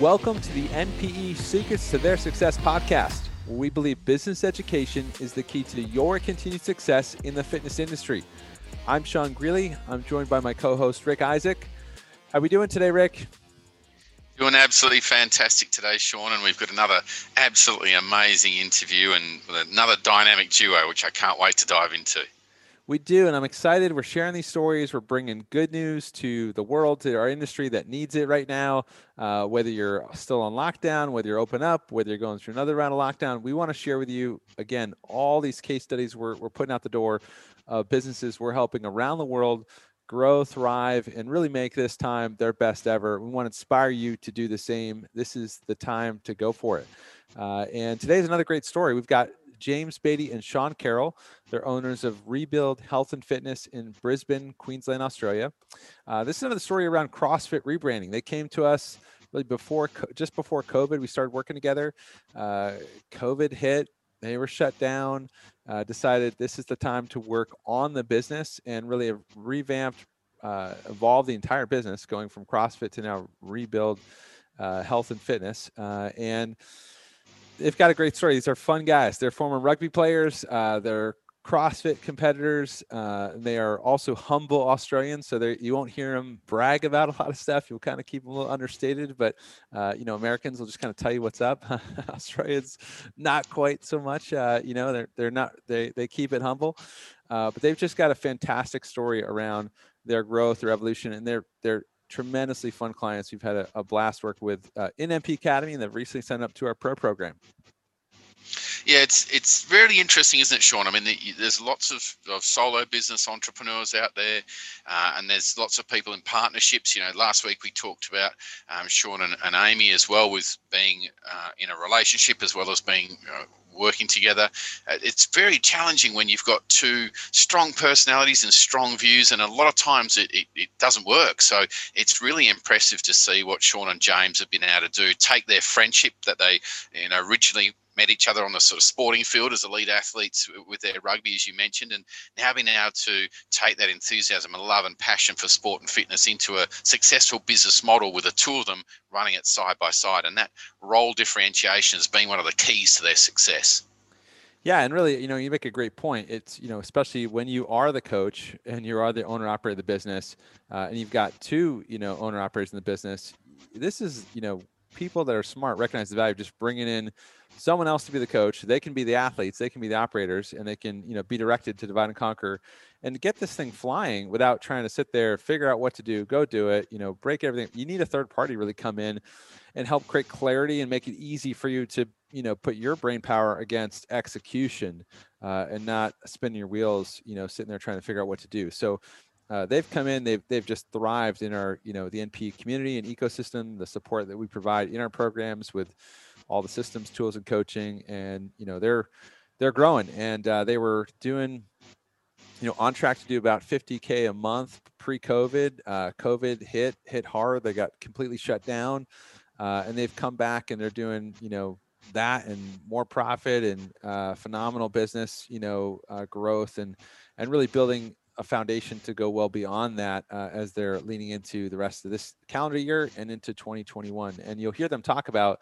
Welcome to the NPE Secrets to Their Success podcast, we believe business education is the key to your continued success in the fitness industry. I'm Sean Greeley. I'm joined by my co-host Rick Isaac. How are we doing today, Rick? Doing absolutely fantastic today, Sean, and we've got another absolutely amazing interview and another dynamic duo, which I can't wait to dive into. We do, and I'm excited. We're sharing these stories. We're bringing good news to the world, to our industry that needs it right now. Uh, whether you're still on lockdown, whether you're open up, whether you're going through another round of lockdown, we want to share with you again all these case studies we're, we're putting out the door of businesses we're helping around the world grow, thrive, and really make this time their best ever. We want to inspire you to do the same. This is the time to go for it. Uh, and today's another great story. We've got James Beatty and Sean Carroll. They're owners of Rebuild Health and Fitness in Brisbane, Queensland, Australia. Uh, this is another story around CrossFit rebranding. They came to us really before, just before COVID. We started working together. Uh, COVID hit. They were shut down. Uh, decided this is the time to work on the business and really have revamped, uh, evolved the entire business, going from CrossFit to now Rebuild uh, Health and Fitness. Uh, and they've got a great story. These are fun guys. They're former rugby players. Uh, they're CrossFit competitors. Uh, they are also humble Australians, so you won't hear them brag about a lot of stuff. You'll kind of keep them a little understated, but uh, you know, Americans will just kind of tell you what's up. Australians, not quite so much. Uh, you know, they're they're not they they keep it humble, uh, but they've just got a fantastic story around their growth, their evolution, and they're they're tremendously fun clients. We've had a, a blast working with uh, in NPE Academy, and they've recently signed up to our pro program. Yeah, it's it's really interesting, isn't it, Sean? I mean, there's lots of, of solo business entrepreneurs out there, uh, and there's lots of people in partnerships. You know, last week we talked about um, Sean and, and, Amy as well, with being uh, in a relationship as well as being uh, working together. Uh, it's very challenging when you've got two strong personalities and strong views, and a lot of times it, it, it, doesn't work. So it's really impressive to see what Sean and James have been able to do. Take their friendship that they, you know, originally met each other on the sort of sporting field as elite athletes with their rugby, as you mentioned, and now being able to take that enthusiasm and love and passion for sport and fitness into a successful business model with the two of them running it side by side. And that role differentiation has been one of the keys to their success. Yeah, and really, you know, you make a great point. It's you know, especially when you are the coach and you are the owner operator of the business, uh, and you've got two, you know, owner operators in the business. This is, you know, people that are smart recognize the value of just bringing in someone else to be the coach. They can be the athletes, they can be the operators, and they can you know be directed to divide and conquer, and get this thing flying without trying to sit there, figure out what to do, go do it. You know, break everything. You need a third party really come in and help create clarity and make it easy for you to you know put your brain power against execution uh, and not spinning your wheels. You know, sitting there trying to figure out what to do. So uh, they've come in they've they've just thrived in our you know the NPE community and ecosystem the support that we provide in our programs with all the systems tools and coaching. And you know they're they're growing. And uh, they were doing you know on track to do about 50k a month pre-covid. Uh, covid hit hit hard. They got completely shut down. Uh, and they've come back and they're doing you know that and more profit and uh, phenomenal business you know uh, growth and and really building a foundation to go well beyond that uh, as they're leaning into the rest of this calendar year and into 2021. And you'll hear them talk about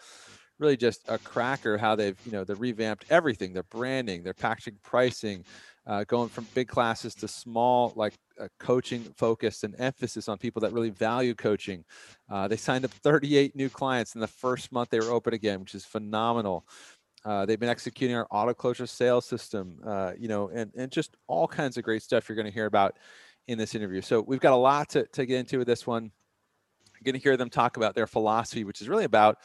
really just a cracker how they've you know they revamped everything their branding their packaging pricing uh, going from big classes to small like uh, coaching focus and emphasis on people that really value coaching uh, they signed up 38 new clients in the first month they were open again which is phenomenal uh, they've been executing our auto closer sales system, uh, you know, and, and just all kinds of great stuff you're going to hear about in this interview. So we've got a lot to, to get into with this one. You're going to hear them talk about their philosophy, which is really about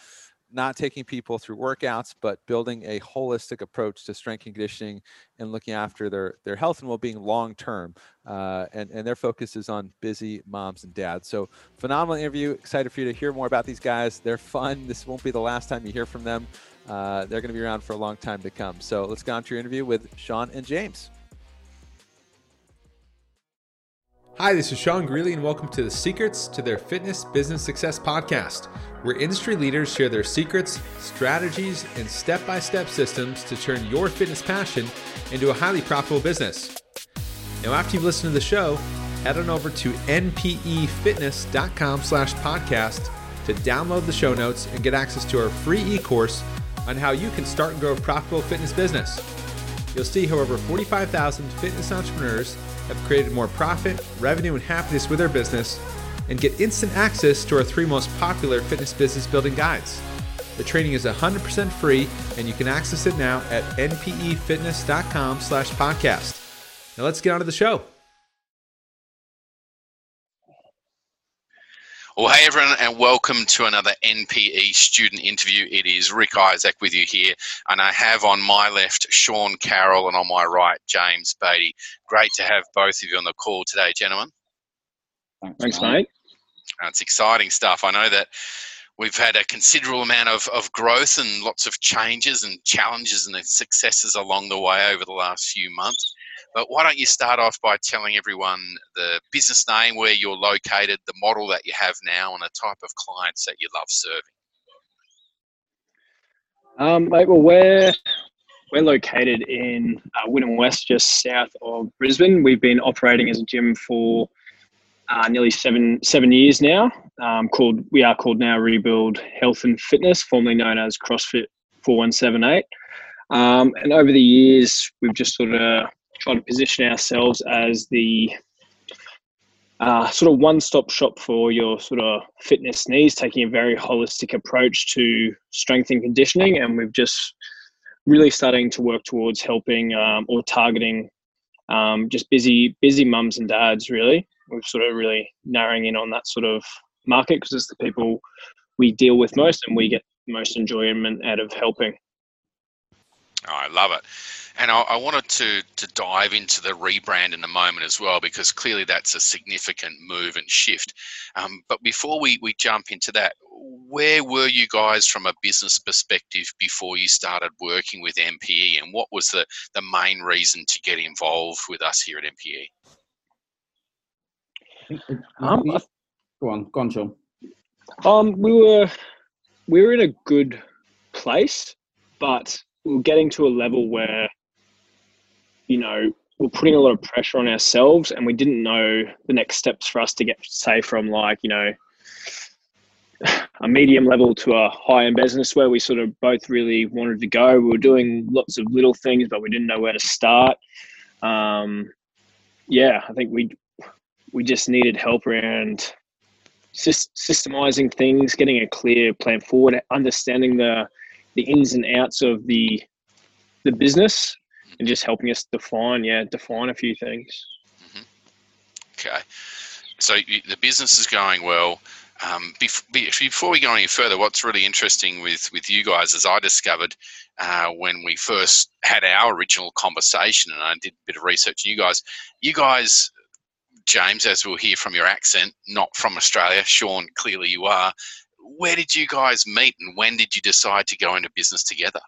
not taking people through workouts, but building a holistic approach to strength and conditioning and looking after their, their health and well-being long term. Uh, and, and their focus is on busy moms and dads. So phenomenal interview. Excited for you to hear more about these guys. They're fun. This won't be the last time you hear from them. Uh, they're going to be around for a long time to come. So let's go on to your interview with Sean and James. Hi, this is Sean Greeley, and welcome to the Secrets to Their Fitness Business Success podcast, where industry leaders share their secrets, strategies, and step by step systems to turn your fitness passion into a highly profitable business. Now, after you've listened to the show, head on over to npefitness.com slash podcast to download the show notes and get access to our free e course on how you can start and grow a profitable fitness business. You'll see how over 45,000 fitness entrepreneurs have created more profit, revenue, and happiness with their business and get instant access to our three most popular fitness business building guides. The training is 100% free and you can access it now at npefitness.com slash podcast. Now let's get on to the show. Well, hey everyone, and welcome to another NPE student interview. It is Rick Isaac with you here, and I have on my left Sean Carroll and on my right James Beatty. Great to have both of you on the call today, gentlemen. Thanks, mate. it's exciting stuff. I know that we've had a considerable amount of, of growth and lots of changes and challenges and successes along the way over the last few months. But why don't you start off by telling everyone the business name, where you're located, the model that you have now, and the type of clients that you love serving? Um, mate, well, we're we're located in uh, Wynnum West, just south of Brisbane. We've been operating as a gym for uh, nearly seven seven years now. Um, called we are called now Rebuild Health and Fitness, formerly known as CrossFit Four One Seven Eight. Um, and over the years, we've just sort of try to position ourselves as the uh, sort of one-stop shop for your sort of fitness needs, taking a very holistic approach to strength and conditioning, and we've just really starting to work towards helping um, or targeting um, just busy busy mums and dads. Really, we're sort of really narrowing in on that sort of market because it's the people we deal with most, and we get most enjoyment out of helping. Oh, I love it. And I, I, wanted to to dive into the rebrand in a moment as well, because clearly that's a significant move and shift. Um, but before we, we jump into that, where were you guys from a business perspective before you started working with NPE, and what was the, the main reason to get involved with us here at NPE? Um, go on, go on, Sean. Um, we were we were in a good place, but we we're getting to a level where you know, we're putting a lot of pressure on ourselves and we didn't know the next steps for us to get, say, from like, you know, a medium level to a high end business where we sort of both really wanted to go. We were doing lots of little things, but we didn't know where to start. Um, yeah, I think we we just needed help around systemizing things, getting a clear plan forward, understanding the the ins and outs of the the business, and just helping us define, yeah, define a few things. Mm-hmm. Okay, so the business is going well. Um, before we go any further, what's really interesting with with you guys, is I discovered uh, when we first had our original conversation, and I did a bit of research. You guys, you guys, James, as we'll hear from your accent, not from Australia. Sean, clearly you are. Where did you guys meet, and when did you decide to go into business together?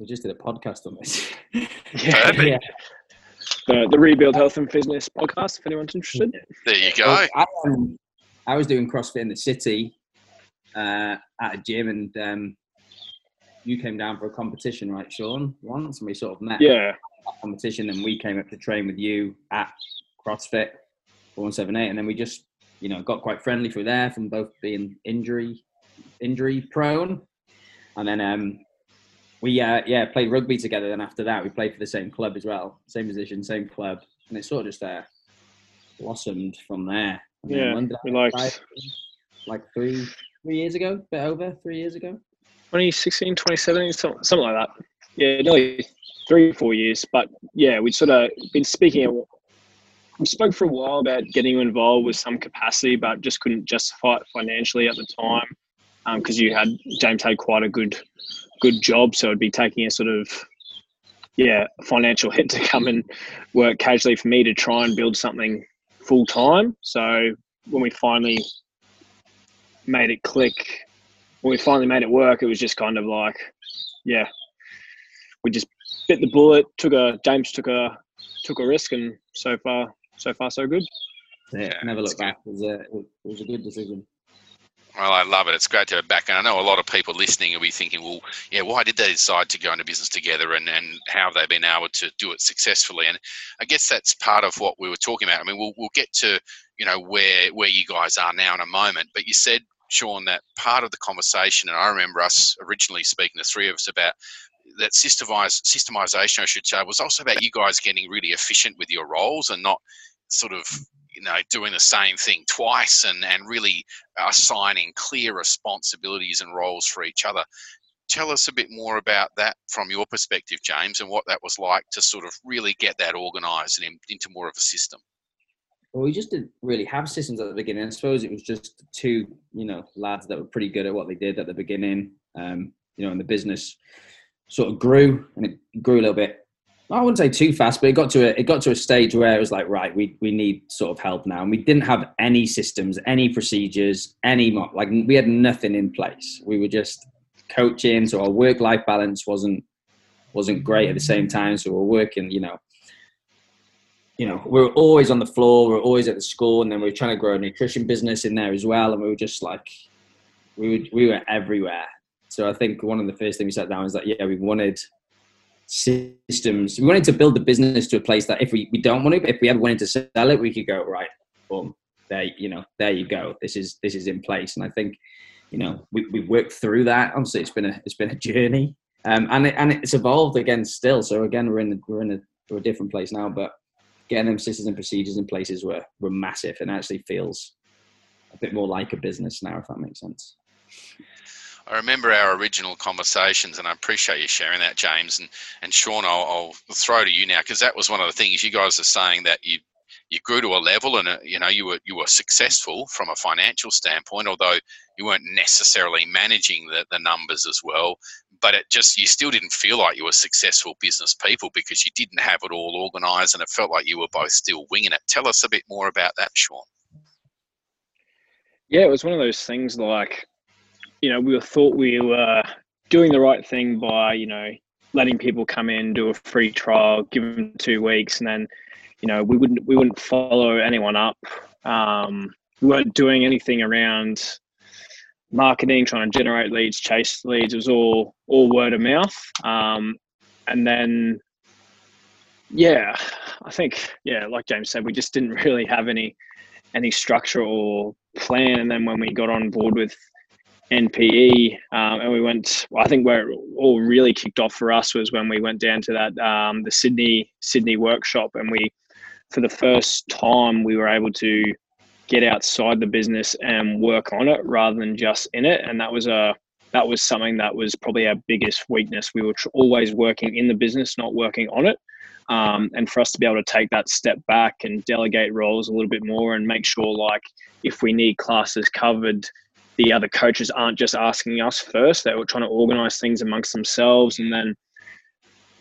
we just did a podcast on this. yeah. yeah. The, the Rebuild Health and Fitness podcast, if anyone's interested. There you go. Well, I, um, I, was doing CrossFit in the city uh, at a gym, and um, you came down for a competition, right, Sean? Once, and we sort of met. Yeah. competition, and we came up to train with you at CrossFit 178, and then we just, you know, got quite friendly through there from both being injury injury prone, and then um, we uh, yeah played rugby together. Then after that, we played for the same club as well, same position, same club, and it sort of just uh, blossomed from there. And yeah, like like three three years ago, a bit over three years ago. 2016, 2017, something, something like that. Yeah, nearly three, four years. But yeah, we'd sort of been speaking. We spoke for a while about getting you involved with some capacity, but just couldn't justify it financially at the time because um, you had James had quite a good good job, so it'd be taking a sort of yeah financial hit to come and work casually for me to try and build something full time. So when we finally made it click, when we finally made it work, it was just kind of like yeah, we just bit the bullet. Took a James took a took a risk, and so far so far so good. Yeah, never look back. It was a it was a good decision. Well, I love it. It's great to have back. And I know a lot of people listening will be thinking, well, yeah, why did they decide to go into business together and, and how have they been able to do it successfully? And I guess that's part of what we were talking about. I mean, we'll, we'll get to, you know, where, where you guys are now in a moment. But you said Sean, that part of the conversation, and I remember us originally speaking, the three of us, about that systemize, systemization, I should say, was also about you guys getting really efficient with your roles and not sort of you know doing the same thing twice and and really assigning clear responsibilities and roles for each other tell us a bit more about that from your perspective james and what that was like to sort of really get that organized and in, into more of a system well, we just didn't really have systems at the beginning. I suppose it was just two, you know, lads that were pretty good at what they did at the beginning. Um, you know, and the business sort of grew and it grew a little bit. I wouldn't say too fast, but it got to a it got to a stage where it was like, right, we we need sort of help now, and we didn't have any systems, any procedures, any like we had nothing in place. We were just coaching, so our work life balance wasn't wasn't great at the same time. So we we're working, you know, you know, we were always on the floor, we were always at the school, and then we were trying to grow a nutrition business in there as well, and we were just like, we were we were everywhere. So I think one of the first things we sat down was that yeah, we wanted systems. We wanted to build the business to a place that if we, we don't want to, if we ever wanted to sell it, we could go right. Boom, there you know, there you go. This is this is in place, and I think you know we we worked through that. Obviously, it's been a it's been a journey, um, and it, and it's evolved again still. So again, we're in we're in a, we're a different place now, but getting them systems and procedures in places were were massive, and actually feels a bit more like a business now, if that makes sense. I remember our original conversations, and I appreciate you sharing that, James and and Sean. I'll, I'll throw to you now because that was one of the things you guys are saying that you you grew to a level, and uh, you know you were you were successful from a financial standpoint, although you weren't necessarily managing the, the numbers as well. But it just you still didn't feel like you were successful business people because you didn't have it all organized, and it felt like you were both still winging it. Tell us a bit more about that, Sean. Yeah, it was one of those things like you know, we thought we were doing the right thing by, you know, letting people come in, do a free trial, give them two weeks, and then, you know, we wouldn't we wouldn't follow anyone up. Um, we weren't doing anything around marketing, trying to generate leads, chase leads. It was all all word of mouth. Um, and then, yeah, I think yeah, like James said, we just didn't really have any any structure or plan. And then when we got on board with NPE, um, and we went. I think where it all really kicked off for us was when we went down to that um, the Sydney Sydney workshop, and we, for the first time, we were able to get outside the business and work on it rather than just in it, and that was a that was something that was probably our biggest weakness. We were tr- always working in the business, not working on it. Um, and for us to be able to take that step back and delegate roles a little bit more and make sure, like, if we need classes covered, the other coaches aren't just asking us first; they were trying to organise things amongst themselves. And then,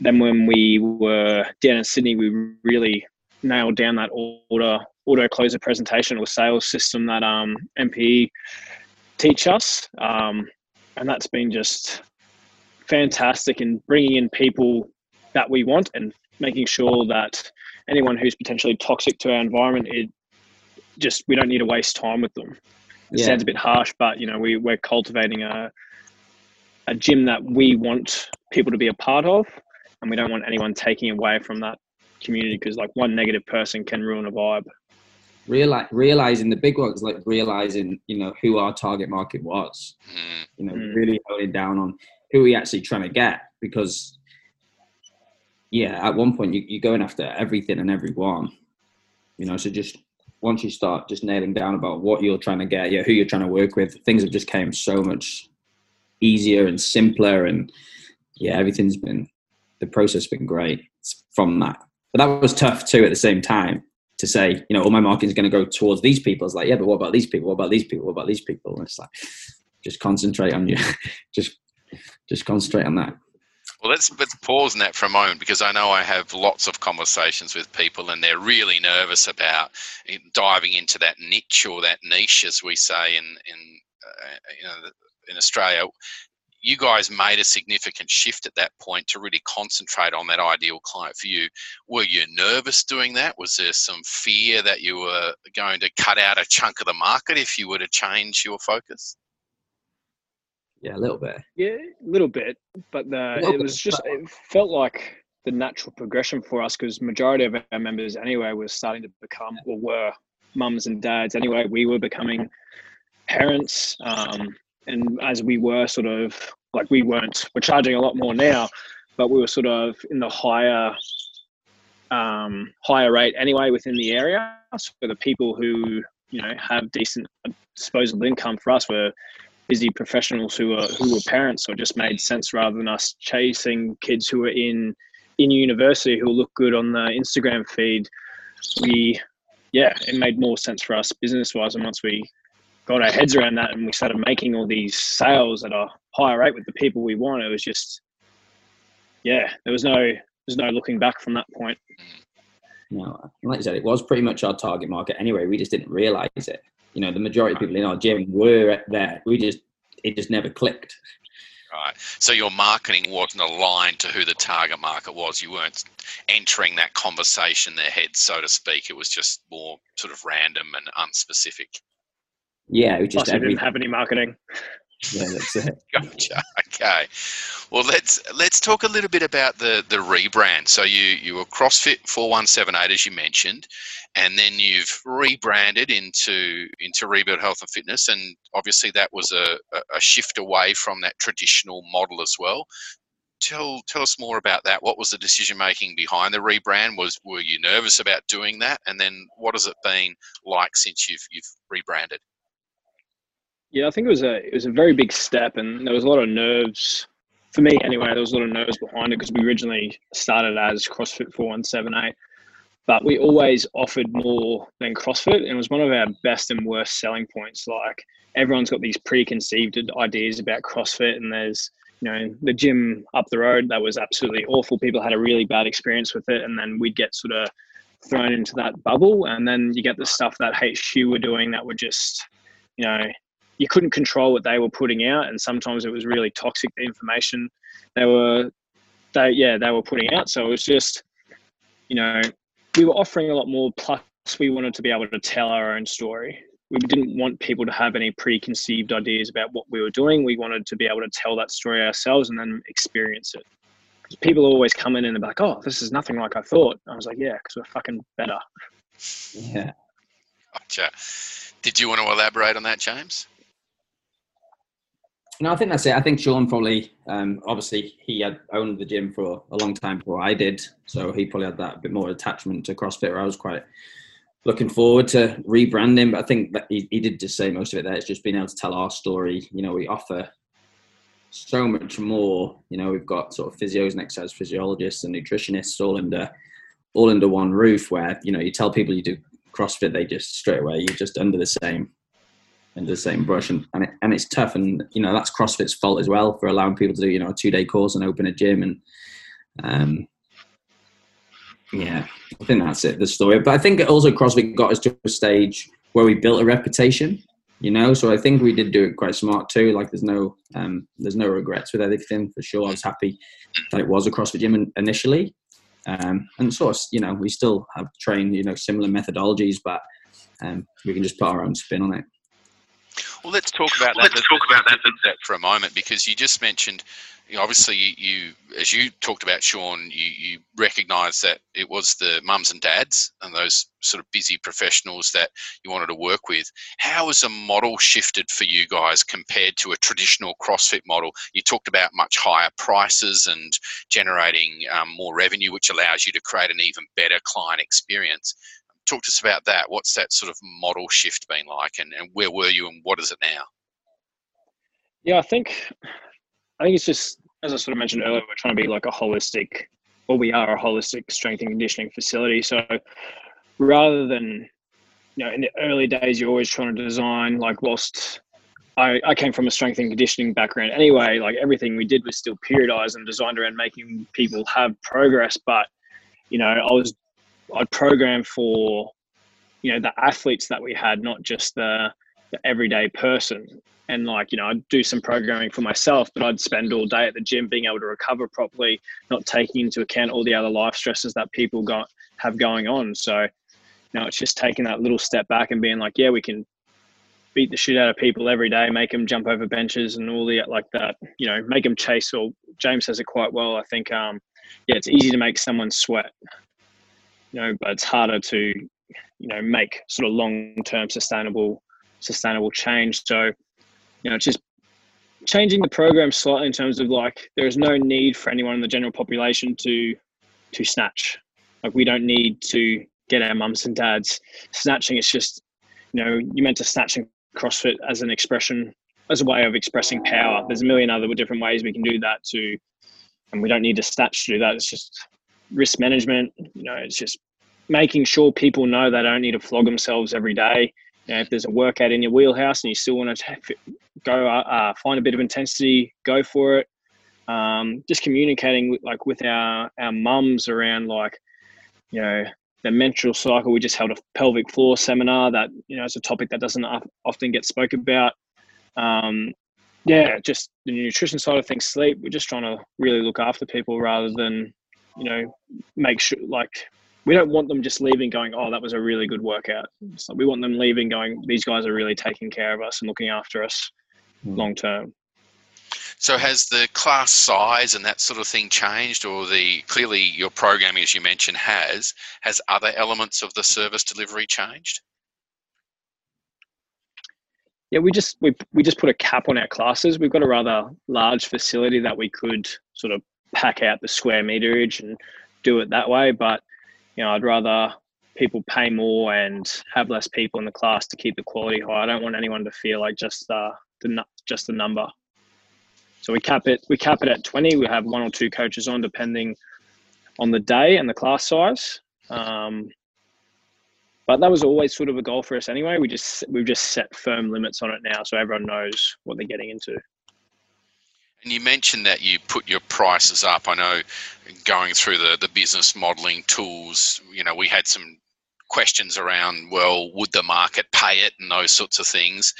then when we were down in Sydney, we really nailed down that order auto closer presentation or sales system that um, teach us, um, and that's been just fantastic in bringing in people that we want and making sure that anyone who's potentially toxic to our environment, it just we don't need to waste time with them. It yeah. sounds a bit harsh, but you know, we we're cultivating a a gym that we want people to be a part of, and we don't want anyone taking away from that community because like one negative person can ruin a vibe. Realize, realizing the big ones, like realizing you know who our target market was, mm. you know, mm. really holding down on who we actually trying to get because yeah, at one point you, you're going after everything and everyone, you know. So just once you start just nailing down about what you're trying to get, yeah, who you're trying to work with, things have just came so much easier and simpler, and yeah, everything's been the process has been great from that. But that was tough too at the same time to say, you know, all my marketing is going to go towards these people. It's like, yeah, but what about these people? What about these people? What about these people? And it's like, just concentrate on you, just just concentrate on that. Well, let's let's pause on that for a moment because I know I have lots of conversations with people and they're really nervous about diving into that niche or that niche, as we say in in uh, you know in Australia. You guys made a significant shift at that point to really concentrate on that ideal client for you. Were you nervous doing that? Was there some fear that you were going to cut out a chunk of the market if you were to change your focus? Yeah, a little bit. Yeah, a little bit, but the, it was just it felt like the natural progression for us because majority of our members anyway were starting to become or were mums and dads anyway. We were becoming parents, um, and as we were sort of like we weren't, we're charging a lot more now, but we were sort of in the higher um, higher rate anyway within the area. So the people who you know have decent disposable income for us were busy professionals who were who were parents, so it just made sense rather than us chasing kids who were in in university who look good on the Instagram feed. We yeah, it made more sense for us business wise, and once we got our heads around that and we started making all these sales at a higher rate with the people we want, it was just yeah, there was no there's no looking back from that point. No, like I said, it was pretty much our target market anyway. We just didn't realize it. You know, the majority of people in our gym were there. We just it just never clicked. Right. So your marketing wasn't aligned to who the target market was. You weren't entering that conversation in their head, so to speak. It was just more sort of random and unspecific. Yeah, it just Plus, we didn't have any marketing. Yeah, that's it. Gotcha. Okay. Well, let's let's talk a little bit about the the rebrand. So you you were CrossFit four one seven eight as you mentioned, and then you've rebranded into into Rebuild Health and Fitness, and obviously that was a a shift away from that traditional model as well. Tell tell us more about that. What was the decision making behind the rebrand? Was were you nervous about doing that? And then what has it been like since you've you've rebranded? Yeah, I think it was a it was a very big step, and there was a lot of nerves for me anyway. There was a lot of nerves behind it because we originally started as CrossFit four one seven eight, but we always offered more than CrossFit, and it was one of our best and worst selling points. Like everyone's got these preconceived ideas about CrossFit, and there's you know the gym up the road that was absolutely awful. People had a really bad experience with it, and then we'd get sort of thrown into that bubble, and then you get the stuff that HQ were doing that were just you know you couldn't control what they were putting out, and sometimes it was really toxic. The information they were, they yeah, they were putting out. So it was just, you know, we were offering a lot more. Plus, we wanted to be able to tell our own story. We didn't want people to have any preconceived ideas about what we were doing. We wanted to be able to tell that story ourselves and then experience it. People always come in and they're like, "Oh, this is nothing like I thought." I was like, "Yeah, because we're fucking better." Yeah. Gotcha. Did you want to elaborate on that, James? No, I think that's it. I think Sean probably, um, obviously, he had owned the gym for a long time before I did, so he probably had that bit more attachment to CrossFit. I was quite looking forward to rebranding, but I think that he, he did just say most of it. There, it's just being able to tell our story. You know, we offer so much more. You know, we've got sort of physios and exercise physiologists and nutritionists all under all under one roof. Where you know, you tell people you do CrossFit, they just straight away you're just under the same under the same brush and, and, it, and it's tough and you know that's crossfit's fault as well for allowing people to do you know a two day course and open a gym and um yeah i think that's it the story. But i think also crossfit got us to a stage where we built a reputation you know so i think we did do it quite smart too like there's no um there's no regrets with anything for sure. I was happy that it was a crossfit gym initially um and of you know we still have trained you know similar methodologies but um we can just put our own spin on it well, let's talk about that. Let's talk about that for a moment because you just mentioned, you know, obviously, you, as you talked about, Sean, you, you recognise that it was the mums and dads and those sort of busy professionals that you wanted to work with. How has a model shifted for you guys compared to a traditional CrossFit model? You talked about much higher prices and generating um, more revenue, which allows you to create an even better client experience talk to us about that. What's that sort of model shift been like, and, and where were you, and what is it now? Yeah, I think I think it's just as I sort of mentioned earlier, we're trying to be like a holistic, or we are a holistic strength and conditioning facility. So rather than you know, in the early days, you're always trying to design like whilst I, I came from a strength and conditioning background anyway, like everything we did was still periodized and designed around making people have progress. But, you know, I was I'd program for you know the athletes that we had, not just the, the everyday person. And like you know, I'd do some programming for myself, but I'd spend all day at the gym being able to recover properly, not taking into account all the other life stresses that people got have going on. So, know, it's just taking that little step back and being like, yeah, we can beat the shit out of people every day, make them jump over benches and all the like that. You know, make them chase. Or James says it quite well. I think, um, yeah, it's easy to make someone sweat you know, but it's harder to, you know, make sort of long-term sustainable sustainable change. So, you know, it's just changing the program slightly in terms of like there is no need for anyone in the general population to to snatch. Like we don't need to get our mums and dads snatching. It's just, you know, you meant to snatching CrossFit as an expression, as a way of expressing power. There's a million other different ways we can do that to, and we don't need to snatch to do that. It's just risk management. You know, it's just making sure people know they don't need to flog themselves every day. You know, if there's a workout in your wheelhouse and you still want to go uh, uh, find a bit of intensity, go for it. Um, just communicating with, like with our our mums around like you know the menstrual cycle. We just held a pelvic floor seminar that you know is a topic that doesn't often get spoke about. Um, yeah, just the nutrition side of things, sleep. We're just trying to really look after people rather than you know make sure like we don't want them just leaving going, oh, that was a really good workout. So we want them leaving going, these guys are really taking care of us and looking after us mm. long term. So has the class size and that sort of thing changed, or the clearly your programming, as you mentioned, has has other elements of the service delivery changed? Yeah, we just we we just put a cap on our classes. We've got a rather large facility that we could sort of pack out the square meterage and do it that way, but you know, I'd rather people pay more and have less people in the class to keep the quality high. I don't want anyone to feel like just uh, the just the number. So we cap it we cap it at 20. We have one or two coaches on depending on the day and the class size. Um, but that was always sort of a goal for us anyway. We just we've just set firm limits on it now, so everyone knows what they're getting into. And you mentioned that you put your prices up. I know going through the, the business modeling tools, you know, we had some questions around, well, would the market pay it and those sorts of things.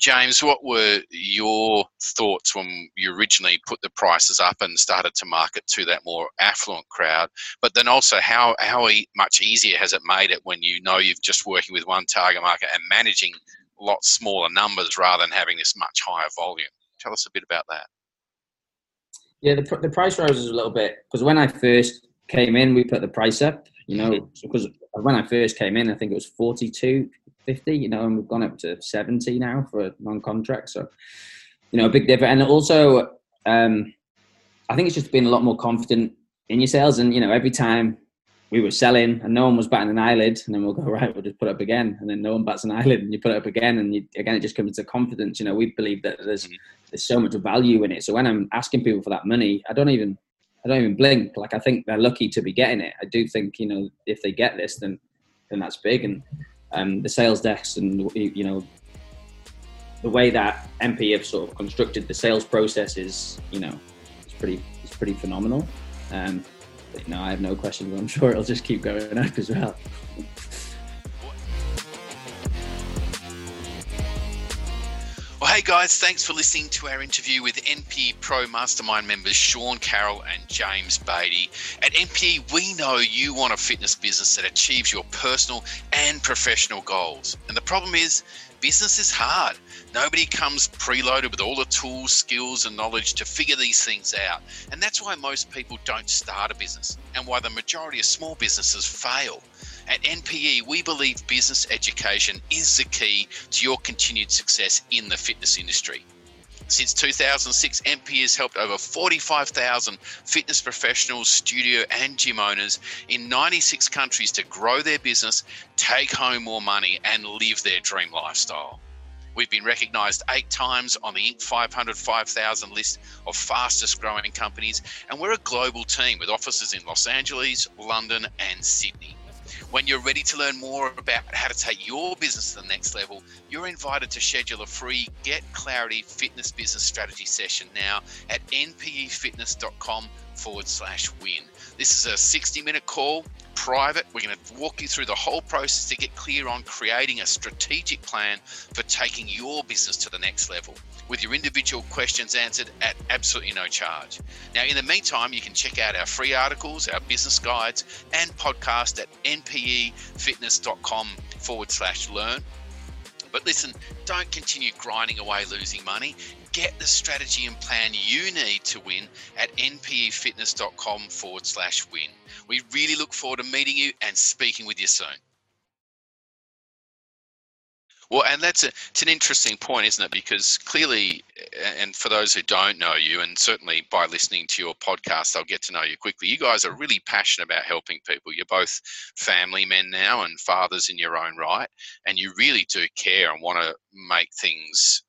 James, what were your thoughts when you originally put the prices up and started to market to that more affluent crowd? But then also, how, how much easier has it made it when you know you're just working with one target market and managing lots smaller numbers rather than having this much higher volume? Tell us a bit about that. Yeah, the, the price rises a little bit because when I first came in, we put the price up. You know, because mm-hmm. when I first came in, I think it was forty two fifty. You know, and we've gone up to seventy now for a non contract. So, you know, a big difference. And also, um, I think it's just been a lot more confident in your sales. And you know, every time we were selling and no one was batting an eyelid, and then we'll go right, we'll just put up again, and then no one bats an eyelid, and you put it up again, and you, again it just comes to confidence. You know, we believe that there's mm-hmm there's so much value in it. So when I'm asking people for that money, I don't even I don't even blink. Like I think they're lucky to be getting it. I do think you know if they get this, then then that's big. And um, the sales desks and you know the way that NPE have sort of constructed the sales process is you know it's pretty it's pretty phenomenal. Um, but, you know I have no questions. I'm sure it'll just keep going up as well. Well, hey guys, thanks for listening to our interview with NPE Pro Mastermind members Sean Carroll and James Beatty. At NPE, we know you want a fitness business that achieves your personal and professional goals. And the problem is, business is hard. Nobody comes preloaded with all the tools, skills, and knowledge to figure these things out. And that's why most people don't start a business and why the majority of small businesses fail. At NPE, we believe business education is the key to your continued success in the fitness industry. Since 2006, NPE has helped over 45,000 fitness professionals, studio, and gym owners in 96 countries to grow their business, take home more money, and live their dream lifestyle. We've been recognized eight times on the Inc. 500 5000 list of fastest growing companies, and we're a global team with offices in Los Angeles, London, and Sydney. When you're ready to learn more about how to take your business to the next level, you're invited to schedule a free Get Clarity Fitness Business Strategy session now at npefitness.com forward slash win. This is a 60 minute call, private. We're going to walk you through the whole process to get clear on creating a strategic plan for taking your business to the next level with your individual questions answered at absolutely no charge. Now, in the meantime, you can check out our free articles, our business guides, and podcast at npefitness.com forward slash learn. But listen, don't continue grinding away losing money. Get the strategy and plan you need to win at npefitness.com forward slash win. We really look forward to meeting you and speaking with you soon. Well, and that's a, it's an interesting point, isn't it? Because clearly, and for those who don't know you, and certainly by listening to your podcast, they'll get to know you quickly. You guys are really passionate about helping people. You're both family men now and fathers in your own right, and you really do care and want to make things,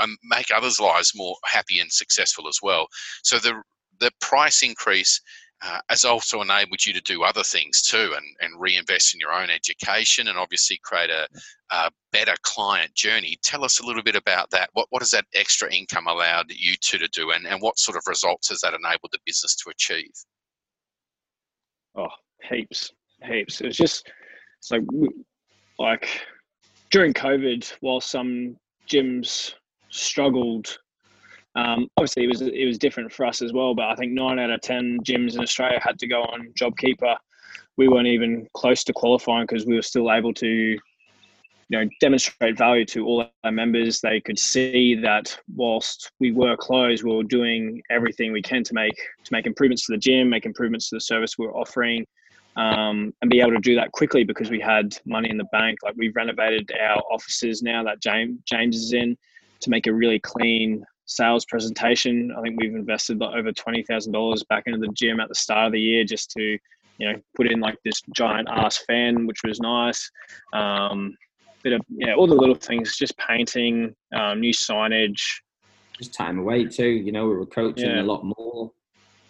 uh, make others' lives more happy and successful as well. So the the price increase uh, has also enabled you to do other things too and, and reinvest in your own education and obviously create a, a, better client journey. Tell us a little bit about that. What, what has that extra income allowed you two to do and, and what sort of results has that enabled the business to achieve? Oh, heaps, heaps. It's just so like during COVID, while some gyms struggled um, obviously, it was it was different for us as well, but I think nine out of ten gyms in Australia had to go on JobKeeper. We weren't even close to qualifying because we were still able to, you know, demonstrate value to all our members. They could see that whilst we were closed, we were doing everything we can to make to make improvements to the gym, make improvements to the service we were offering, um, and be able to do that quickly because we had money in the bank. Like we've renovated our offices now that James James is in to make a really clean sales presentation. I think we've invested like over twenty thousand dollars back into the gym at the start of the year just to, you know, put in like this giant ass fan, which was nice. Um, bit of yeah, all the little things, just painting, um, new signage. Just time away too. You know, we were coaching yeah. a lot more.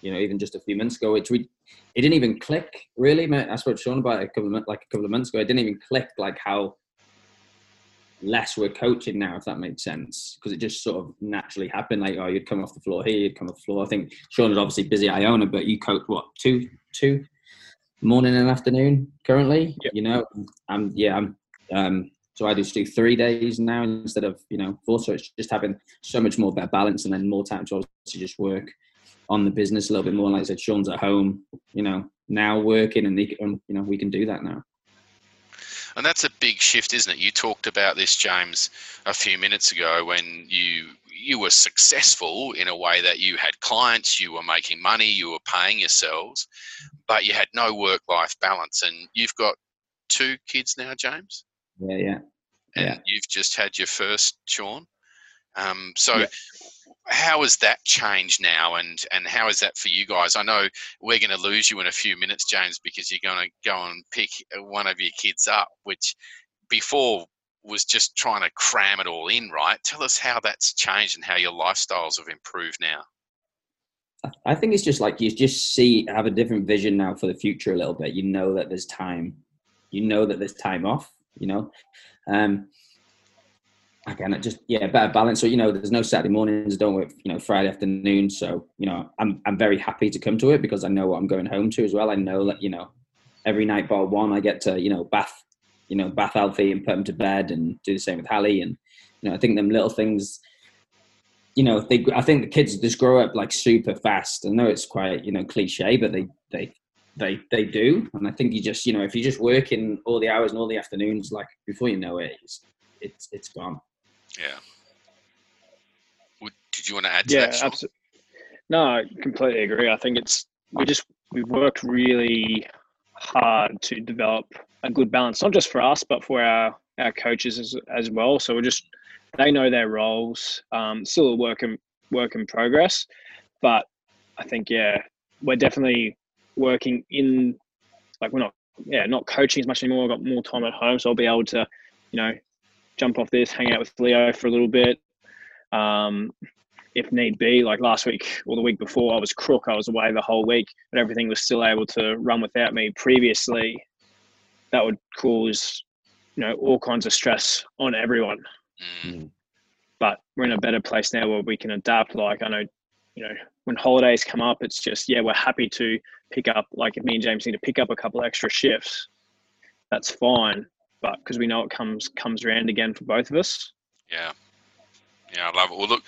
You know, even just a few months ago, which we it didn't even click really. Mate. I spoke to Sean about it a couple of like a couple of months ago. It didn't even click like how less we're coaching now, if that makes sense, because it just sort of naturally happened. Like, oh, you'd come off the floor here, you'd come off the floor. I think Sean is obviously busy at Iona, but you coach what two, two morning and afternoon currently. Yep. You know, I'm yeah, I'm um, so I just do three days now instead of you know four. So it's just having so much more better balance and then more time to obviously just work on the business a little bit more. Like I said, Sean's at home, you know, now working, and he, um, you know we can do that now. And that's a big shift, isn't it? You talked about this, James, a few minutes ago when you you were successful in a way that you had clients, you were making money, you were paying yourselves, but you had no work life balance. And you've got two kids now, James? Yeah, yeah. And yeah. you've just had your first, Sean. Um, so, yeah how has that changed now and and how is that for you guys? I know we're going to lose you in a few minutes james because you're going to go and pick one of your kids up which before was just trying to cram it all in right? Tell us how that's changed and how your lifestyles have improved now. I think it's just like you just see have a different vision now for the future a little bit. You know that there's time. You know that there's time off you know? Um again, just yeah, better balance. So you know, there's no Saturday mornings. don't work. You know, Friday afternoon. So you know, I'm I'm very happy to come to it because I know what I'm going home to as well. I know that you know, every night bar one, I get to you know bath, you know, bath Alfie and put him to bed, and do the same with Hallie. And you know, I think them little things. You know, they. I think the kids just grow up like super fast. I know it's quite you know cliche, but they they they they do. And I think you just you know if you just work in all the hours and all the afternoons, like before you know it, it's it's it's gone. Yeah. Would, did you want to add to yeah, that? Yeah, absolutely. No, I completely agree. I think it's we just we've worked really hard to develop a good balance, not just for us, but for our our coaches as, as well. So we're just they know their roles. Um, still a work in work in progress, but I think yeah, we're definitely working in like we're not yeah not coaching as much anymore. I've got more time at home, so I'll be able to you know jump off this, hang out with Leo for a little bit. Um, if need be, like last week or the week before, I was crook. I was away the whole week, but everything was still able to run without me. Previously, that would cause, you know, all kinds of stress on everyone. Mm. But we're in a better place now where we can adapt. Like I know, you know, when holidays come up, it's just yeah, we're happy to pick up. Like if me and James need to pick up a couple extra shifts, that's fine but because we know it comes comes around again for both of us. Yeah, yeah, I love it. Well, look,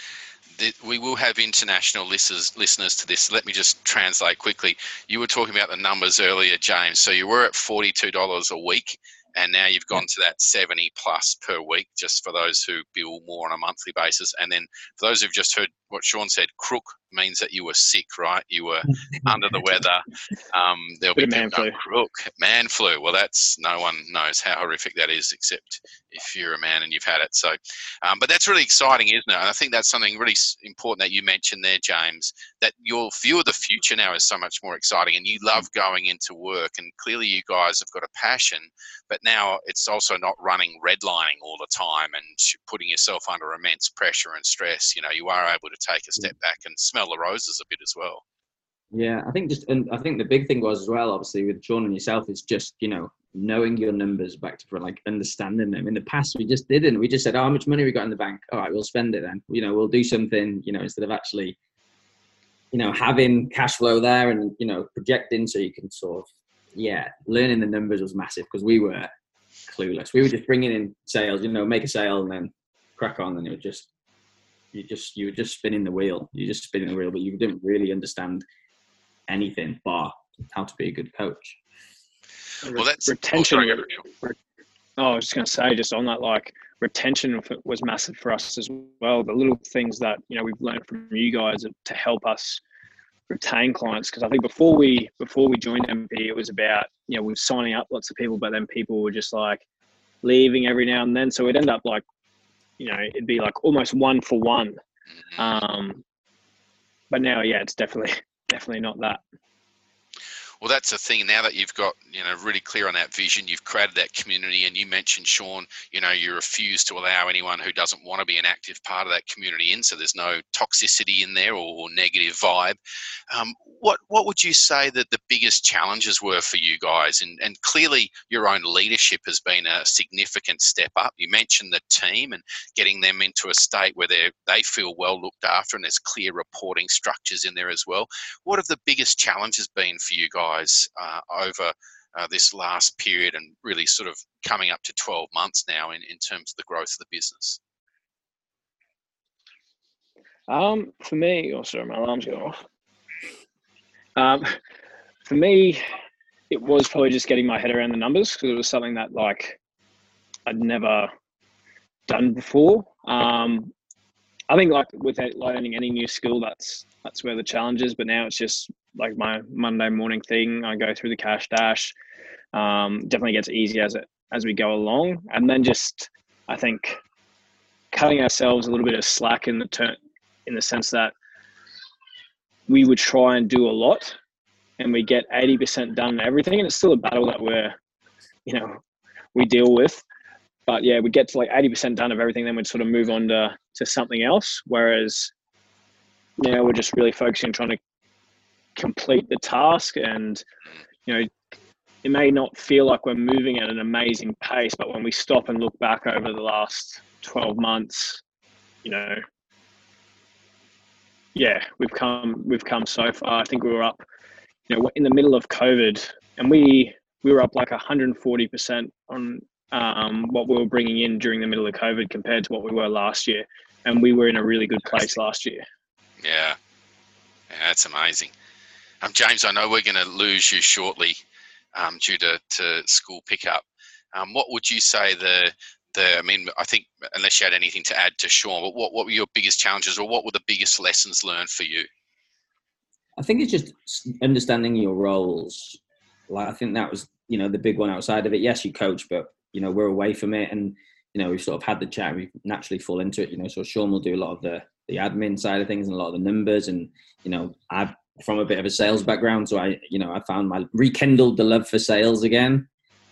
we will have international listeners listeners to this. Let me just translate quickly. You were talking about the numbers earlier, James. So you were at forty two dollars a week, and now you've gone to that seventy plus per week. Just for those who bill more on a monthly basis, and then for those who've just heard what Sean said, crook means that you were sick, right? You were under the weather. Um, there'll be man flu. crook, man flu. Well, that's no one knows how horrific that is, except if you're a man and you've had it. So, um, but that's really exciting, isn't it? And I think that's something really important that you mentioned there, James. That your view of the future now is so much more exciting, and you love going into work. And clearly, you guys have got a passion, but now it's also not running redlining all the time and putting yourself under immense pressure and stress. You know, you are able to take a step back and smell the roses a bit as well. Yeah, I think just, and I think the big thing was as well, obviously with Sean and yourself, is just you know knowing your numbers back to front, like understanding them. In the past, we just didn't. We just said, oh, "How much money we got in the bank? All right, we'll spend it then. You know, we'll do something. You know, instead of actually, you know, having cash flow there and you know projecting, so you can sort of, yeah, learning the numbers was massive because we were clueless. We were just bringing in sales, you know, make a sale and then crack on, and it was just you just you were just spinning the wheel. You're just spinning the wheel, but you didn't really understand anything bar how to be a good coach. Well, that's retention. Oh, sorry, oh, I was just going to say, just on that, like retention was massive for us as well. The little things that you know we've learned from you guys to help us retain clients because I think before we before we joined NPE, it was about you know we were signing up lots of people, but then people were just like leaving every now and then. So it'd end up like you know it'd be like almost one for one. Mm-hmm. Um, but now, yeah, it's definitely definitely not that. Well, that's the thing. Now that you've got, you know, really clear on that vision, you've created that community, and you mentioned Sean, you know, you refuse to allow anyone who doesn't want to be an active part of that community in. So there's no toxicity in there or, or negative vibe. Um, what what would you say that the biggest challenges were for you guys? And and clearly your own leadership has been a significant step up. You mentioned the team and getting them into a state where they they feel well looked after, and there's clear reporting structures in there as well. What have the biggest challenges been for you guys? Uh, over uh, this last period and really sort of coming up to 12 months now in, in terms of the growth of the business? Um, for me, oh sorry, my alarm's going off. Um, for me, it was probably just getting my head around the numbers because it was something that like I'd never done before. Um, I think like with learning any new skill, that's that's where the challenge is. But now it's just like my Monday morning thing. I go through the cash dash. Um, definitely gets easier as it as we go along, and then just I think cutting ourselves a little bit of slack in the turn in the sense that we would try and do a lot and we get 80% done everything and it's still a battle that we're you know we deal with but yeah we get to like 80% done of everything then we'd sort of move on to to something else. Whereas now we're just really focusing on trying to complete the task and you know it may not feel like we're moving at an amazing pace but when we stop and look back over the last 12 months you know yeah we've come we've come so far. I think we were up you know in the middle of covid and we we were up like 140% on um, what we were bringing in during the middle of covid compared to what we were last year and we were in a really good place last year yeah, yeah that's amazing um, James, I know we're going to lose you shortly um, due to, to school pickup. Um, what would you say the the? I mean, I think unless you had anything to add to Sean, but what what were your biggest challenges, or what were the biggest lessons learned for you? I think it's just understanding your roles. Like I think that was you know the big one outside of it. Yes, you coach, but you know we're away from it, and you know we've sort of had the chat. We naturally fall into it. You know, so Sean will do a lot of the the admin side of things and a lot of the numbers, and you know I from a bit of a sales background, so I, you know, I found my rekindled the love for sales again.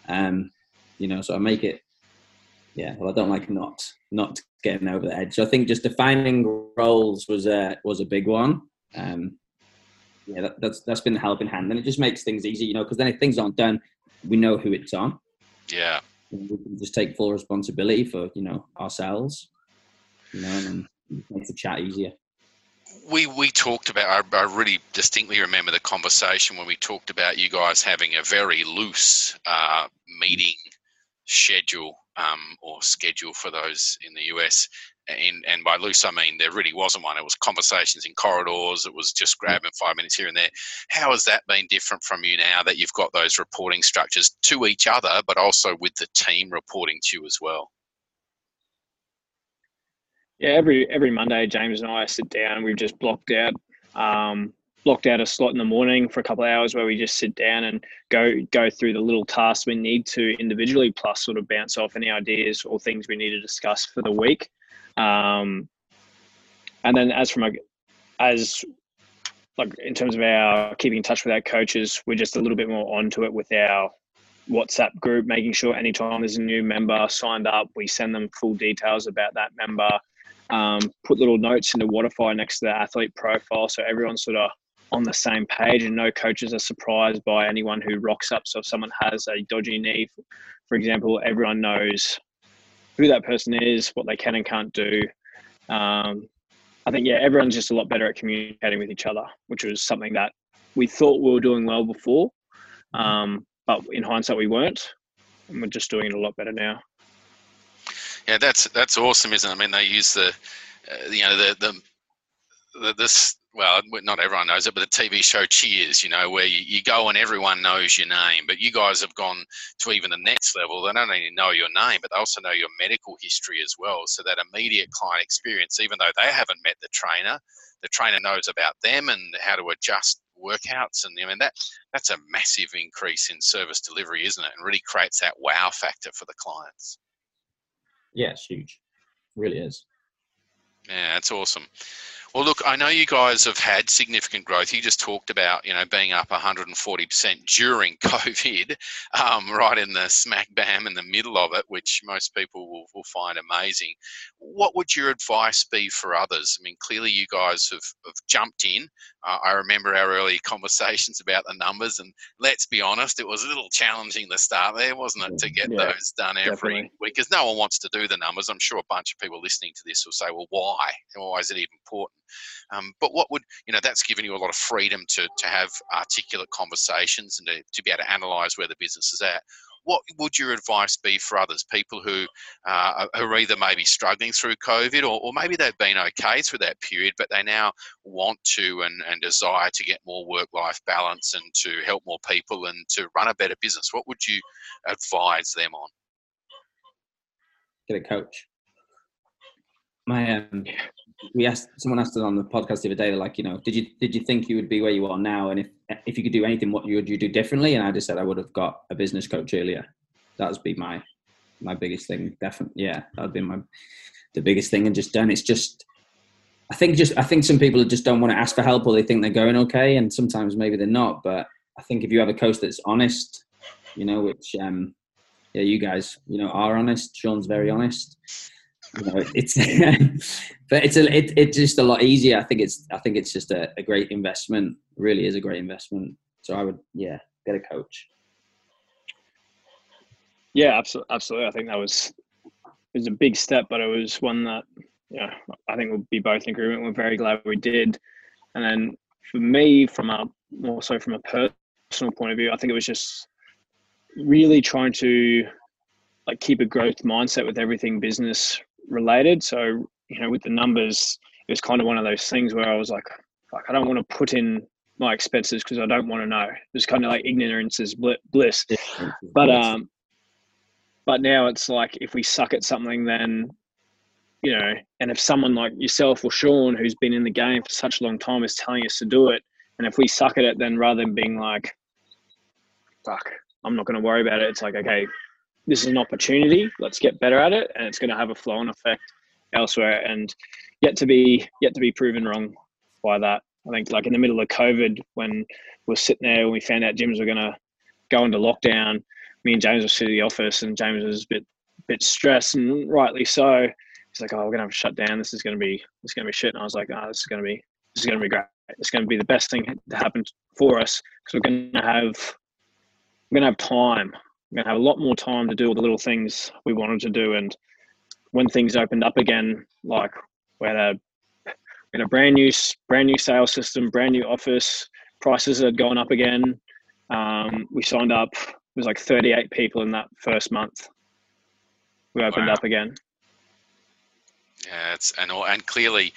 Um, you know, so I make it. Yeah, well, I don't like not not getting over the edge. So I think just defining roles was a was a big one. Um, yeah, that, that's that's been the helping hand, and it just makes things easy, you know, because then if things aren't done, we know who it's on. Yeah, we can just take full responsibility for you know ourselves, you know, and makes the chat easier we we talked about. I, I, really distinctly remember the conversation when we talked about you guys having a very loose uh, meeting schedule um, or schedule for those in the US. And, and by loose, I mean there really wasn't one. It was conversations in corridors. It was just grabbing five minutes here and there. How has that been different from you now that you've got those reporting structures to each other, but also with the team reporting to you as well? Yeah, every every Monday, James and I sit down. We've just blocked out um, blocked out a slot in the morning for a couple of hours where we just sit down and go go through the little tasks we need to individually, plus sort of bounce off any ideas or things we need to discuss for the week. Um, and then as from a as like in terms of our keeping in touch with our coaches, we're just a little bit more onto it with our WhatsApp group, making sure anytime there's a new member signed up, we send them full details about that member. Um, put little notes into Wodify next to the athlete profile, so everyone's sort of on the same page, and no coaches are surprised by anyone who rocks up. So if someone has a dodgy knee, for example, everyone knows who that person is, what they can and can't do. Um, I think yeah, everyone's just a lot better at communicating with each other, which was something that we thought we were doing well before, um, but in hindsight we weren't, and we're just doing it a lot better now. Yeah, that's that's awesome, isn't it? I mean, they use the uh, you know the, the the this well, not everyone knows it, but the TV show Cheers, you know, where you, you, go and everyone knows your name. But you guys have gone to even the next level. They don't only know your name, but they also know your medical history as well. So that immediate client experience, even though they haven't met the trainer, the trainer knows about them and how to adjust workouts. And I mean, that that's a massive increase in service delivery, isn't it? And really creates that wow factor for the clients. Yeah, it's huge. It really is. Yeah, that's awesome. Well, look, I know you guys have had significant growth. You just talked about, you know, being up 140% during COVID, um, right in the smack bam in the middle of it, which most people will, will find amazing. What would your advice be for others? I mean, clearly you guys have, have jumped in. Uh, I remember our early conversations about the numbers, and let's be honest, it was a little challenging to start there, wasn't it, to get yeah, those done every definitely. week? Because no one wants to do the numbers. I'm sure a bunch of people listening to this will say, well, why? Why is it even important? Um, but what would you know? That's given you a lot of freedom to to have articulate conversations and to, to be able to analyze where the business is at. What would your advice be for others, people who uh, are either maybe struggling through COVID or, or maybe they've been okay through that period, but they now want to and, and desire to get more work life balance and to help more people and to run a better business? What would you advise them on? Get a coach. My um, we asked someone asked us on the podcast the other day, like, you know, did you did you think you would be where you are now, and if if you could do anything, what would you do differently? And I just said I would have got a business coach earlier. That would be my my biggest thing. Definitely, yeah, that would be my the biggest thing, and just done. It's just, I think just I think some people just don't want to ask for help, or they think they're going okay, and sometimes maybe they're not. But I think if you have a coach that's honest, you know, which um, yeah, you guys, you know, are honest. Sean's very honest know, it's but it's a it, it's just a lot easier. I think it's I think it's just a, a great investment. It really is a great investment. So I would yeah get a coach. Yeah, absolutely. Absolutely. I think that was it was a big step, but it was one that yeah I think we'll be both in agreement. We're very glad we did. And then for me, from a more so from a personal point of view, I think it was just really trying to like keep a growth mindset with everything business related. So, you know, with the numbers, it was kind of one of those things where I was like, like I don't want to put in my expenses because I don't want to know. It's kind of like ignorance is bliss. But um, but now it's like if we suck at something, then you know, and if someone like yourself or Sean, who's been in the game for such a long time, is telling us to do it, and if we suck at it, then rather than being like, fuck, I'm not going to worry about it. It's like, okay, this is an opportunity. Let's get better at it, and it's going to have a flow-on effect elsewhere. And yet to be yet to be proven wrong by that. I think like in the middle of COVID, when we are sitting there and we found out gyms were going to go into lockdown, me and James were sitting in the office, and James was a bit bit stressed, and rightly so. He's like, "Oh, we're going to have to shut down. This is going to be this is going to be shit." And I was like, "Oh, this is going to be this is going to be great. It's going to be the best thing to happen for us because we're going to have we're going to have time going to have a lot more time to do all the little things we wanted to do. And when things opened up again, like we had a, we had a brand new, brand new sales system, brand new office, prices had gone up again. Um, we signed up, it was like 38 people in that first month. We opened wow. up again. Yeah, it's and and clearly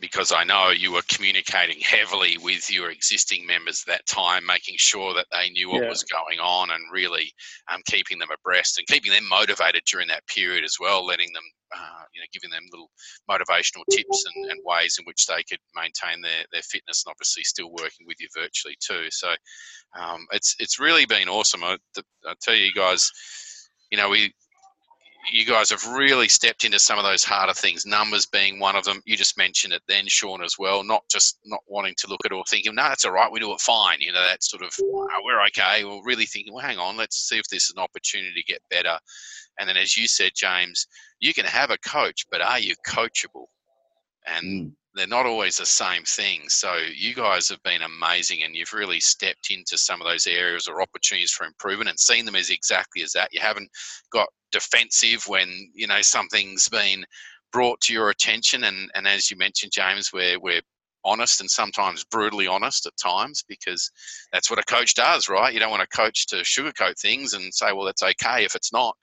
because I know you were communicating heavily with your existing members at that time, making sure that they knew what Yeah. was going on and really um, keeping them abreast and keeping them motivated during that period as well, letting them, uh, you know, giving them little motivational tips and, and ways in which they could maintain their, their fitness and obviously still working with you virtually too. So um, it's it's really been awesome. I, I tell you guys, you know, we you guys have really stepped into some of those harder things. Numbers being one of them. You just mentioned it then, Sean, as well. Not just not wanting to look at or thinking, no, it's all right, we do it fine. You know, that sort of, oh, we're okay. Well, really thinking, well, hang on, let's see if this is an opportunity to get better. And then, as you said, James, you can have a coach, but are you coachable? And Mm. They're not always the same thing. So you guys have been amazing, and you've really stepped into some of those areas or opportunities for improvement and seen them as exactly as that. You haven't got defensive when you know something's been brought to your attention, and and as you mentioned, James, we're we're honest and sometimes brutally honest at times because that's what a coach does, right? You don't want a coach to sugarcoat things and say, well, that's okay if it's not.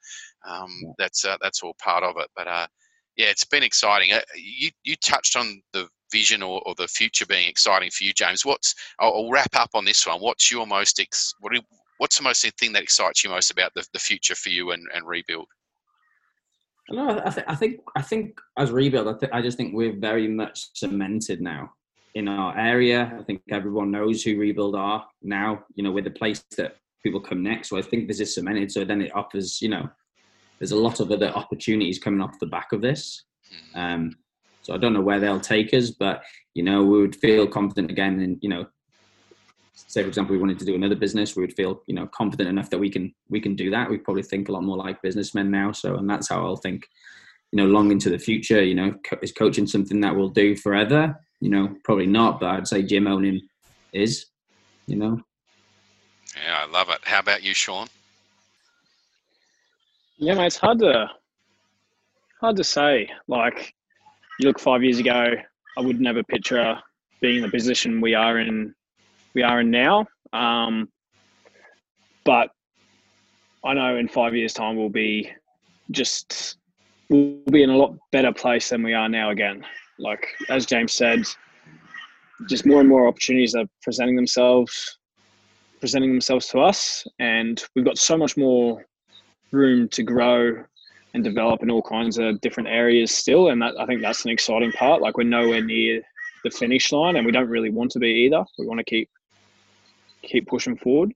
Um, That's uh, that's all part of it, but. Uh, yeah, it's been exciting. Uh, You you touched on the vision or, or the future being exciting for you, James. What's I'll, I'll wrap up on this one. What's your most ex, what what's the most thing that excites you most about the, the future for you and, and rebuild? No, I, th- I think I think as rebuild, I, th- I just think we're very much cemented now in our area. I think everyone knows who rebuild are now. You know, we're the place that people come next. So I think this is cemented. So then it offers, you know, there's a lot of other opportunities coming off the back of this. Um, so I don't know where they'll take us, but you know, we would feel confident again. And you know, say for example, we wanted to do another business, we would feel you know confident enough that we can we can do that. We probably think a lot more like businessmen now. So and that's how I'll think. You know, long into the future. You know, co- is coaching something that we'll do forever? You know, probably not. But I'd say gym owning is. You know, Yeah, I love it. How about you, Sean? Yeah, mate, it's hard to hard to say. Like, you look five years ago, I would never picture being in the position we are in. We are in now. Um, but I know in five years' time we'll be just we'll be in a lot better place than we are now. Again, like as James said, just more and more opportunities are presenting themselves, presenting themselves to us, and we've got so much more room to grow and develop in all kinds of different areas still. And that i think that's an exciting part. Like we're nowhere near the finish line and we don't really want to be either. We want to keep keep pushing forward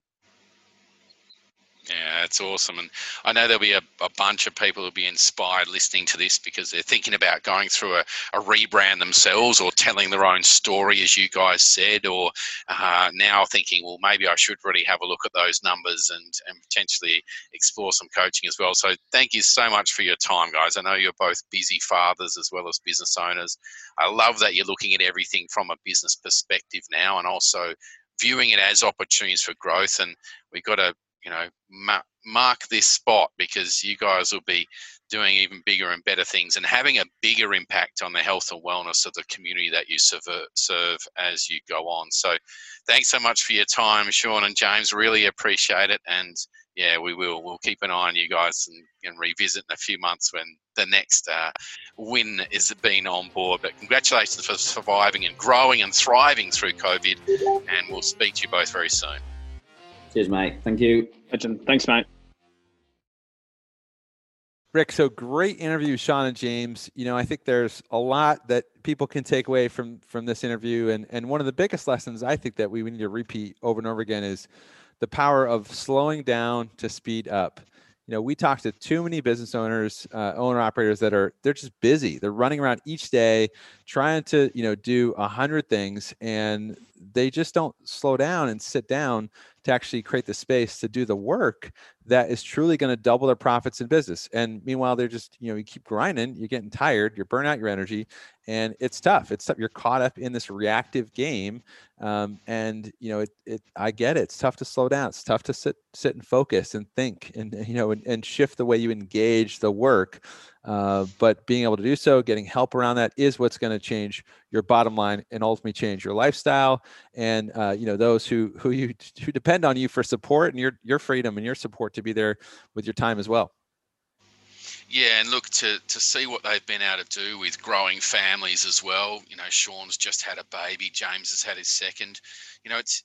Yeah, it's awesome. And I know there'll be a, a bunch of people who'll be inspired listening to this because they're thinking about going through a, a rebrand themselves or telling their own story, as you guys said, or uh, now thinking, well, maybe I should really have a look at those numbers and, and potentially explore some coaching as well. So thank you so much for your time, guys. I know you're both busy fathers as well as business owners. I love that you're looking at everything from a business perspective now and also viewing it as opportunities for growth. And we've got to you know, ma- mark this spot because you guys will be doing even bigger and better things and having a bigger impact on the health and wellness of the community that you serve, as you go on. So, thanks so much for your time, Sean and James. Really appreciate it. And yeah, we will. We'll keep an eye on you guys and, and revisit in a few months when the next uh, win is being on board. But congratulations for surviving and growing and thriving through COVID. And we'll speak to you both very soon. Cheers, mate. Thank you. Legend. thanks mate Rick, so great interview, Sean and James. You know, I think there's a lot that people can take away from from this interview, and and one of the biggest lessons I think that we need to repeat over and over again is the power of slowing down to speed up. You know, we talk to too many business owners, uh, owner operators that are they're just busy. They're running around each day trying to you know do a hundred things, and they just don't slow down and sit down to actually create the space to do the work that is truly going to double their profits in business. And meanwhile, they're just, you know, you keep grinding, you're getting tired, you're burning out your energy, and it's tough. It's tough. You're caught up in this reactive game. Um, and you know, it, it, I get it. It's tough to slow down. It's tough to sit, sit and focus and think and, you know, and, and shift the way you engage the work. Uh, but being able to do so, getting help around that is what's going to change your bottom line and ultimately change your lifestyle. And uh, you know those who who you who depend on you for support and your your freedom and your support to be there with your time as well. Yeah, and look to to see what they've been able to do with growing families as well. You know, Sean's just had a baby, James has had his second. You know, it's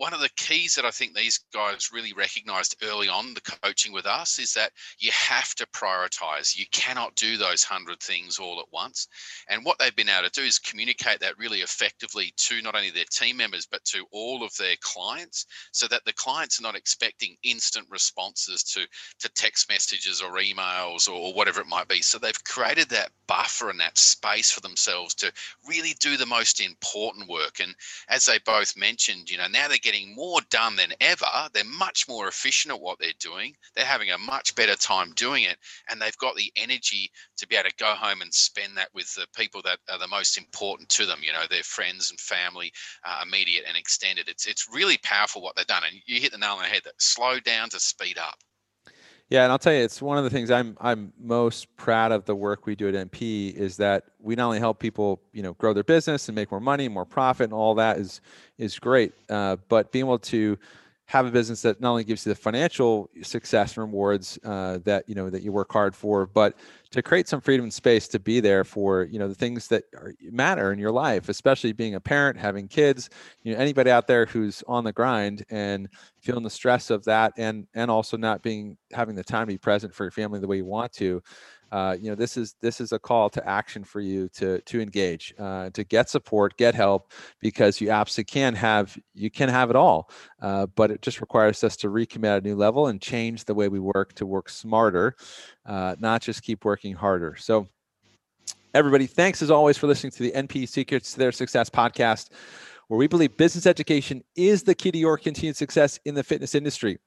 one of the keys that I think these guys really recognized early on the coaching with us is that you have to prioritize. You cannot do those hundred things all at once. And what they've been able to do is communicate that really effectively to not only their team members, but to all of their clients so that the clients are not expecting instant responses to, to text messages or emails or whatever it might be. So they've created that buffer and that space for themselves to really do the most important work. And as they both mentioned, you know, now they're getting getting more done than ever. They're much more efficient at what they're doing. They're having a much better time doing it. And they've got the energy to be able to go home and spend that with the people that are the most important to them, you know, their friends and family, uh, immediate and extended. It's, it's really powerful what they've done. And you hit the nail on the head that slow down to speed up. Yeah, and I'll tell you, it's one of the things I'm I'm most proud of the work we do at NPE is that we not only help people, you know, grow their business and make more money, more profit, and all that is is great, uh, but being able to have a business that not only gives you the financial success and rewards uh, that you know that you work hard for, but to create some freedom and space to be there for you know the things that are, matter in your life, especially being a parent, having kids. You know, anybody out there who's on the grind and feeling the stress of that, and and also not being having the time to be present for your family the way you want to uh, you know this is this is a call to action for you to to engage uh, to get support get help because you absolutely can have you can have it all uh, but it just requires us to recommit at a new level and change the way we work to work smarter uh, not just keep working harder. So everybody thanks as always for listening to the NPE secrets to their success podcast where we believe business education is the key to your continued success in the fitness industry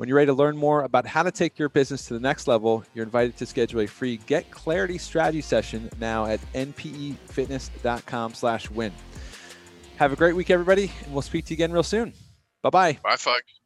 when you're ready to learn more about how to take your business to the next level, you're invited to schedule a free Get Clarity strategy session now at npefitness.com slash win. Have a great week, everybody, and we'll speak to you again real soon. Bye-bye. Bye, folks.